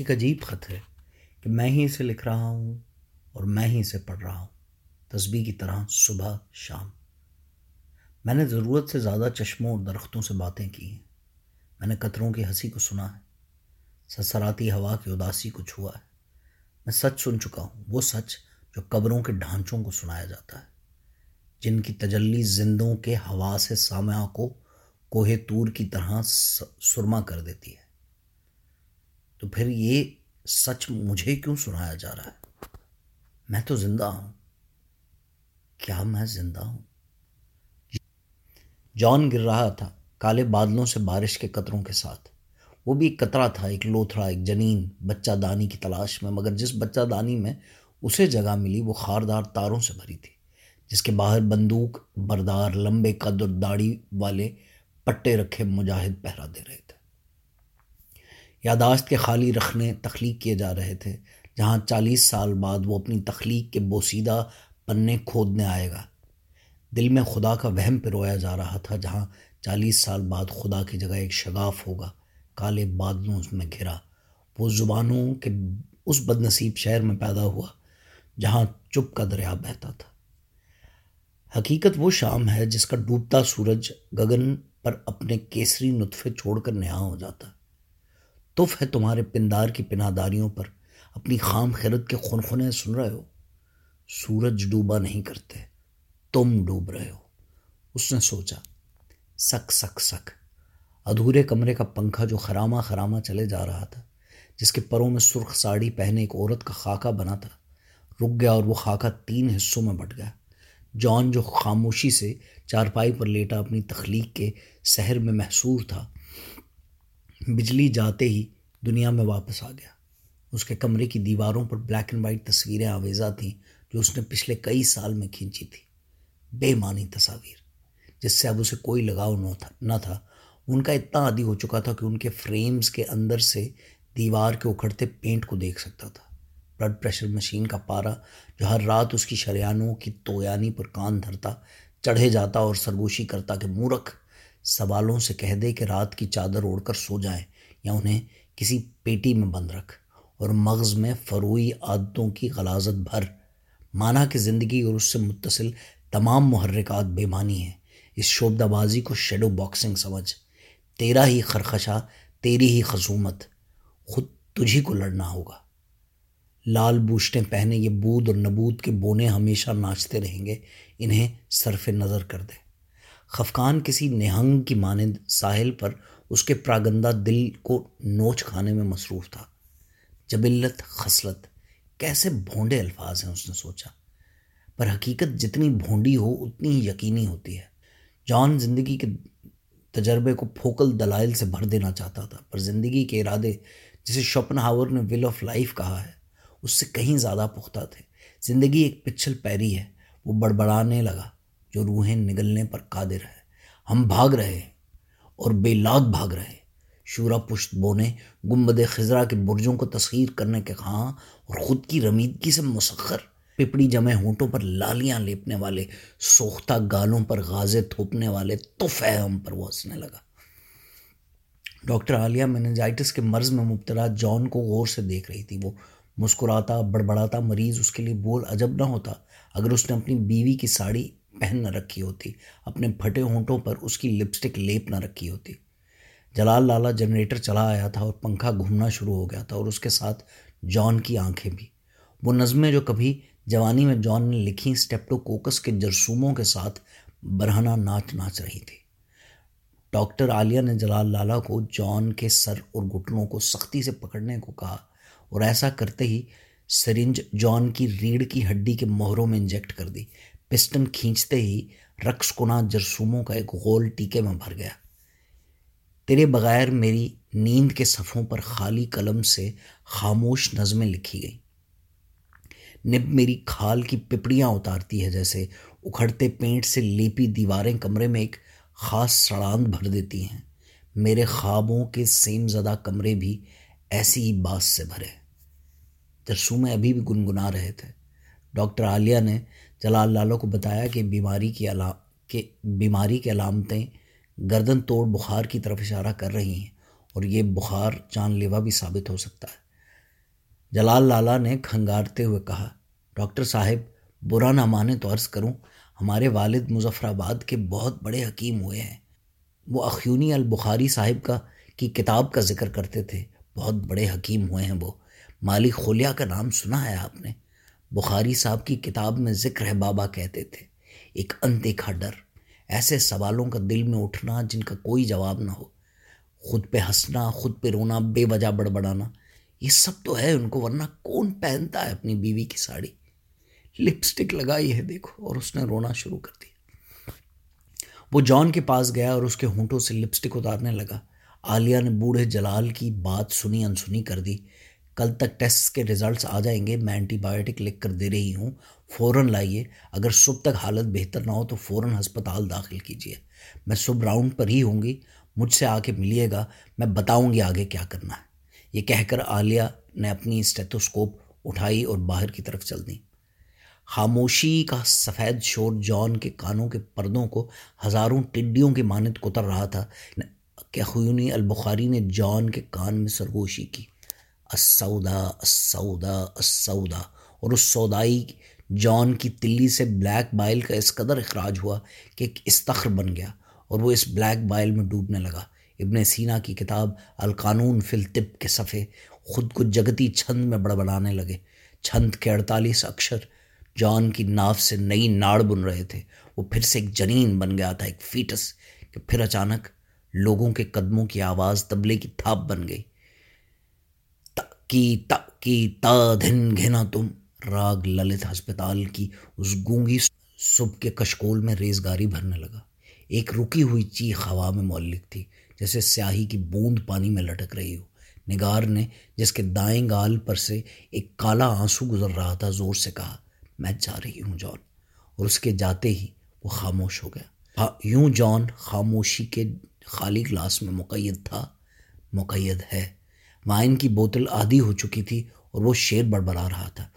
ایک عجیب خط ہے کہ میں ہی اسے لکھ رہا ہوں اور میں ہی اسے پڑھ رہا ہوں۔ تسبیح کی طرح صبح شام۔ میں نے ضرورت سے زیادہ چشموں اور درختوں سے باتیں کی ہیں۔ میں نے قطروں کی ہنسی کو سنا ہے۔ سسراتی ہوا کی اداسی کو چھوا ہے۔ میں سچ سن چکا ہوں۔ وہ سچ جو قبروں کے ڈھانچوں کو سنایا جاتا ہے۔ جن کی تجلی زندوں کے ہوا سے سامعہ کو کوہ تور کی طرح سرما کر دیتی ہے۔ تو پھر یہ سچ مجھے کیوں سنایا جا رہا ہے؟ میں تو زندہ ہوں۔ کیا میں زندہ ہوں؟ جان گر رہا تھا کالے بادلوں سے بارش کے قطروں کے ساتھ۔ وہ بھی ایک قطرہ تھا، ایک لوتھڑا، ایک جنین، بچہ دانی کی تلاش میں۔ مگر جس بچہ دانی میں اسے جگہ ملی، وہ خاردار تاروں سے بھری تھی، جس کے باہر بندوق، بردار، لمبے قد اور داڑھی والے پٹے رکھے مجاہد پہرا دے رہے تھے۔ یاداشت کے خالی رکھنے تخلیق کیے جا رہے تھے، جہاں چالیس سال بعد وہ اپنی تخلیق کے بوسیدہ پنے کھودنے آئے گا۔ دل میں خدا کا وہم پرویا جا رہا تھا، جہاں چالیس سال بعد خدا کی جگہ ایک شگاف ہوگا، کالے بادلوں اس میں گھرا۔ وہ زبانوں کے اس بد نصیب شہر میں پیدا ہوا، جہاں چپ کا دریا بہتا تھا۔ حقیقت وہ شام ہے جس کا ڈوبتا سورج گگن پر اپنے کیسری نطفے چھوڑ کر نیا ہو جاتا۔ تف ہے تمہارے پندار کی پناداریوں پر۔ اپنی خام خیرت کے خنخنے سن رہے ہو۔ سورج ڈوبا نہیں کرتے، تم ڈوب رہے ہو۔ اس نے سوچا، سک سک سک۔ ادھورے کمرے کا پنکھا جو خرامہ خرامہ چلے جا رہا تھا، جس کے پروں میں سرخ ساڑی پہنے ایک عورت کا خاکہ بنا تھا، رک گیا اور وہ خاکہ تین حصوں میں بٹ گیا۔ جان جو خاموشی سے چارپائی پر لیٹا اپنی تخلیق کے سحر میں محصور تھا بجلی جاتے ہی دنیا میں واپس آ گیا۔ اس کے کمرے کی دیواروں پر بلیک اینڈ وائٹ تصویریں آویزہ تھیں جو اس نے پچھلے کئی سال میں کھینچی تھی بے معنی تصاویر، جس سے اب اسے کوئی لگاؤ نہ تھا ان کا اتنا عادی ہو چکا تھا کہ ان کے فریمز کے اندر سے دیوار کے اکھڑتے پینٹ کو دیکھ سکتا تھا۔ بلڈ پریشر مشین کا پارا جو ہر رات اس کی شریانوں کی تویانی پر کان دھرتا، چڑھے جاتا اور سرگوشی کرتا کہ مورکھ سوالوں سے کہہ دے کہ رات کی چادر اوڑھ کر سو جائیں یا انہیں کسی پیٹی میں بند رکھ اور مغز میں فروئی عادتوں کی غلازت بھر۔ مانا کہ زندگی اور اس سے متصل تمام محرکات بے معنی ہیں۔ اس شوبدہ بازی کو شیڈو باکسنگ سمجھ۔ تیرا ہی خرخشہ، تیری ہی خصومت۔ خود تجھی کو لڑنا ہوگا۔ لال بوشٹیں پہنے یہ بود اور نبود کے بونے ہمیشہ ناچتے رہیں گے۔ انہیں صرف نظر کر دے۔ خفقان کسی نہنگ کی مانند ساحل پر اس کے پراگندہ دل کو نوچ کھانے میں مصروف تھا۔ جبلت خصلت، کیسے بھونڈے الفاظ ہیں اس نے سوچا۔ پر حقیقت جتنی بھونڈی ہو، اتنی ہی یقینی ہوتی ہے۔ جان زندگی کے تجربے کو پھوکل دلائل سے بھر دینا چاہتا تھا، پر زندگی کے ارادے جسے شوپن ہاور نے ول آف لائف کہا ہے، اس سے کہیں زیادہ پختہ تھے۔ زندگی ایک پچھل پیری ہے، وہ بڑبڑانے لگا۔ جو روحیں نگلنے پر قادر ہے ہم بھاگ رہے اور بے لاد بھاگ رہے شورا پشت بونے گمبد خزرہ کے برجوں کو تسخیر کرنے کے خواہاں اور خود کی رمیدگی سے مسخر پپڑی جمے ہونٹوں پر لالیاں لیپنے والے سوختہ گالوں پر غازے تھوپنے والے تو فہم پر وہ ہنسنے لگا۔ ڈاکٹر عالیہ مینجائٹس کے مرض میں مبتلا جان کو غور سے دیکھ رہی تھی۔ وہ مسکراتا، بڑبڑاتا مریض اس کے لیے بول عجب نہ ہوتا۔ اگر اس نے اپنی بیوی کی ساڑی پہن نہ رکھی ہوتی، اپنے پھٹے ہونٹوں پر اس کی لپسٹک لیپ نہ رکھی ہوتی۔ جلال لالا جنریٹر چلا آیا تھا اور پنکھا گھومنا شروع ہو گیا تھا اور اس کے ساتھ جان کی آنکھیں بھی۔ وہ نظمیں جو کبھی جوانی میں جان نے لکھی اسٹیپٹو کوکس کے جرسوموں کے ساتھ برہنہ ناچ ناچ رہی تھی۔ ڈاکٹر عالیہ نے جلال لالا کو جان کے سر اور گھٹنوں کو سختی سے پکڑنے کو کہا اور ایسا کرتے ہی سرنج جان کی ریڑھ کی ہڈی کے مہروں میں انجیکٹ کر دی۔ پسٹن کھینچتے ہی رقص کنا جرسوموں کا ایک غول ٹیکے میں بھر گیا۔ تیرے بغیر میری نیند کے صفوں پر خالی قلم سے خاموش نظمیں لکھی گئیں۔ نب میری کھال کی پپڑیاں اتارتی ہے جیسے اکھڑتے پینٹ سے لیپی دیواریں کمرے میں ایک خاص سڑاند بھر دیتی ہیں۔ میرے خوابوں کے سیم زدہ کمرے بھی ایسی ہی باس سے بھرے۔ جرسومے ابھی بھی گنگنا رہے تھے۔ ڈاکٹر عالیہ نے جلال لالو کو بتایا کہ بیماری کی علام کہ بیماری کی علامتیں گردن توڑ بخار کی طرف اشارہ کر رہی ہیں اور یہ بخار جان لیوا بھی ثابت ہو سکتا ہے۔ جلال لالا نے کھنگارتے ہوئے کہا، ڈاکٹر صاحب، برا نہ مانے تو عرض کروں، ہمارے والد مظفر آباد کے بہت بڑے حکیم ہوئے ہیں۔ وہ اخیونی البخاری صاحب کا، کی کتاب کا ذکر کرتے تھے۔ بہت بڑے حکیم ہوئے ہیں وہ۔ مالی خولیا کا نام سنا ہے آپ نے۔ بخاری صاحب کی کتاب میں ذکر ہے بابا کہتے تھے، ایک اندیکھا ڈر، ایسے سوالوں کا دل میں اٹھنا جن کا کوئی جواب نہ ہو۔ خود پہ ہنسنا، خود پہ رونا، بے وجہ بڑبڑانا، یہ سب تو ہے ان کو، ورنہ کون پہنتا ہے اپنی بیوی کی ساڑی؟ لپسٹک لگائی ہے، دیکھو، اور اس نے رونا شروع کر دیا۔ وہ جان کے پاس گیا اور اس کے ہونٹوں سے لپسٹک اتارنے لگا۔ عالیہ نے بوڑھے جلال کی بات سنی، انسنی کر دی۔ کل تک ٹیسٹ کے ریزلٹس آ جائیں گے۔ میں اینٹی بایوٹک لکھ کر دے رہی ہوں۔ فوراً لائیے۔ اگر صبح تک حالت بہتر نہ ہو تو فوراً ہسپتال داخل کیجیے۔ میں صبح راؤنڈ پر ہی ہوں گی۔ مجھ سے آ کے ملیے گا۔ میں بتاؤں گی آگے کیا کرنا ہے۔ یہ کہہ کر عالیہ نے اپنی اسٹیتوسکوپ اٹھائی اور باہر کی طرف چل دی۔ خاموشی کا سفید شور جان کے کانوں کے پردوں کو ہزاروں ٹڈیوں کی مانت کتر رہا تھا کہ خیونی البخاری نے جان کے کان میں سرگوشی کی۔ السودا السودا السودا اور اس سودائی جان کی تلی سے بلیک بائل کا اس قدر اخراج ہوا کہ ایک استخر بن گیا اور وہ اس بلیک بائل میں ڈوبنے لگا۔ ابن سینا کی کتاب القانون فی الطب کے صفحے خود کو جگتی چھند میں بڑبڑانے لگے۔ چھند کے اڑتالیس اکشر جان کی ناف سے نئی ناڑ بن رہے تھے۔ وہ پھر سے ایک جنین بن گیا تھا، ایک فیٹس کہ پھر اچانک لوگوں کے قدموں کی آواز تبلے کی تھاپ بن گئی۔ کی تا کی تا دھن گھنا تم۔ راگ للت ہسپتال کی اس گونگی صبح کے کشکول میں ریزگاری بھرنے لگا۔ ایک رکی ہوئی چیخ ہوا میں مولک تھی، جیسے سیاہی کی بوند پانی میں لٹک رہی ہو۔ نگار نے جس کے دائیں گال پر سے ایک کالا آنسو گزر رہا تھا، زور سے کہا، میں جا رہی ہوں جان۔ اور اس کے جاتے ہی وہ خاموش ہو گیا۔ ہاں، یوں جان خاموشی کے خالی گلاس میں مقید تھا۔ مقید ہے۔ وائن کی بوتل آدھی ہو چکی تھی اور وہ شیر بڑبڑا رہا تھا۔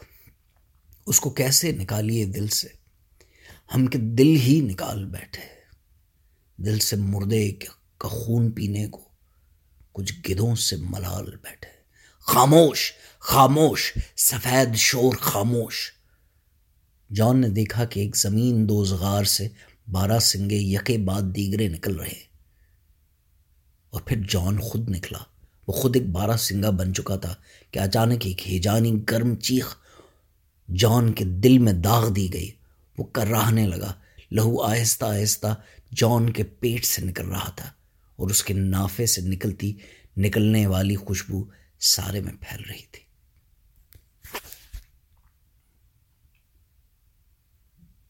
اس کو کیسے نکالیے دل سے؟ ہم کے دل ہی نکال بیٹھے۔ دل سے مردے کا خون پینے کو کچھ گدوں سے ملال بیٹھے۔ خاموش خاموش، سفید شور خاموش۔ جان نے دیکھا کہ ایک زمین دو زغار سے بارہ سنگے یکے بعد دیگرے نکل رہے۔ اور پھر جان خود نکلا۔ وہ خود ایک بارہ سنگا بن چکا تھا کہ اچانک ایک ہیجانی گرم چیخ جان کے دل میں داغ دی گئی۔ وہ کر رہنے لگا۔ لہو آہستہ آہستہ جان کے پیٹ سے نکل رہا تھا اور اس کے نافے سے نکلتی، نکلنے والی خوشبو سارے میں پھیل رہی تھی۔